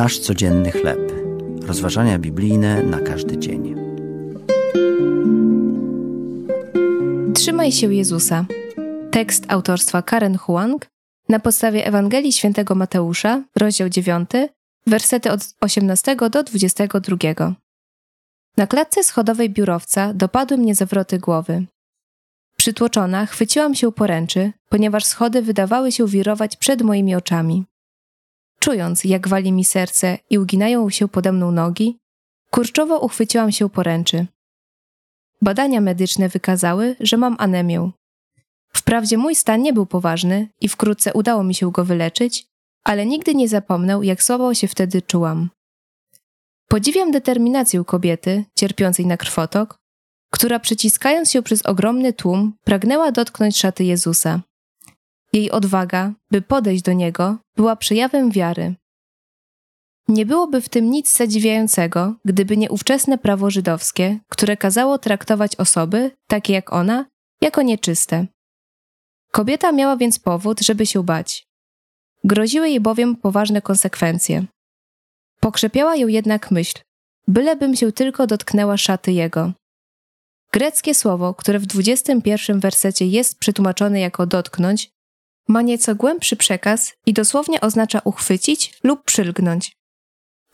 Nasz codzienny chleb. Rozważania biblijne na każdy dzień. Trzymaj się Jezusa. Tekst autorstwa Karen Huang na podstawie Ewangelii Świętego Mateusza, rozdział 9, wersety od 18 do 22. Na klatce schodowej biurowca dopadły mnie zawroty głowy. Przytłoczona chwyciłam się poręczy, ponieważ schody wydawały się wirować przed moimi oczami. Czując, jak wali mi serce i uginają się pode mną nogi, kurczowo uchwyciłam się poręczy. Badania medyczne wykazały, że mam anemię. Wprawdzie mój stan nie był poważny i wkrótce udało mi się go wyleczyć, ale nigdy nie zapomnę, jak słabo się wtedy czułam. Podziwiam determinację kobiety, cierpiącej na krwotok, która przeciskając się przez ogromny tłum, pragnęła dotknąć szaty Jezusa. Jej odwaga, by podejść do niego, była przejawem wiary. Nie byłoby w tym nic zadziwiającego, gdyby nie ówczesne prawo żydowskie, które kazało traktować osoby, takie jak ona, jako nieczyste. Kobieta miała więc powód, żeby się bać. Groziły jej bowiem poważne konsekwencje. Pokrzepiała ją jednak myśl, bylebym się tylko dotknęła szaty jego. Greckie słowo, które w 21 wersecie jest przetłumaczone jako dotknąć, ma nieco głębszy przekaz i dosłownie oznacza uchwycić lub przylgnąć.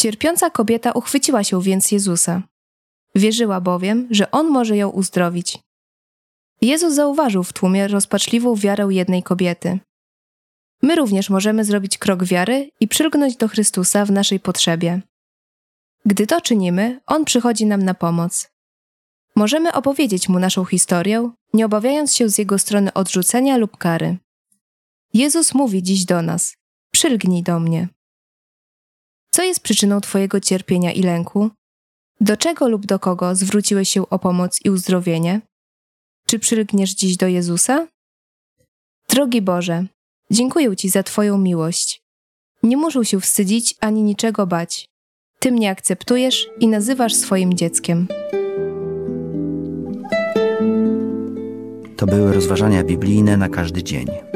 Cierpiąca kobieta uchwyciła się więc Jezusa. Wierzyła bowiem, że On może ją uzdrowić. Jezus zauważył w tłumie rozpaczliwą wiarę jednej kobiety. My również możemy zrobić krok wiary i przylgnąć do Chrystusa w naszej potrzebie. Gdy to czynimy, On przychodzi nam na pomoc. Możemy opowiedzieć Mu naszą historię, nie obawiając się z Jego strony odrzucenia lub kary. Jezus mówi dziś do nas: Przylgnij do mnie. Co jest przyczyną Twojego cierpienia i lęku? Do czego lub do kogo zwróciłeś się o pomoc i uzdrowienie? Czy przylgniesz dziś do Jezusa? Drogi Boże, dziękuję Ci za Twoją miłość. Nie muszę się wstydzić ani niczego bać. Ty mnie akceptujesz i nazywasz swoim dzieckiem. To były rozważania biblijne na każdy dzień.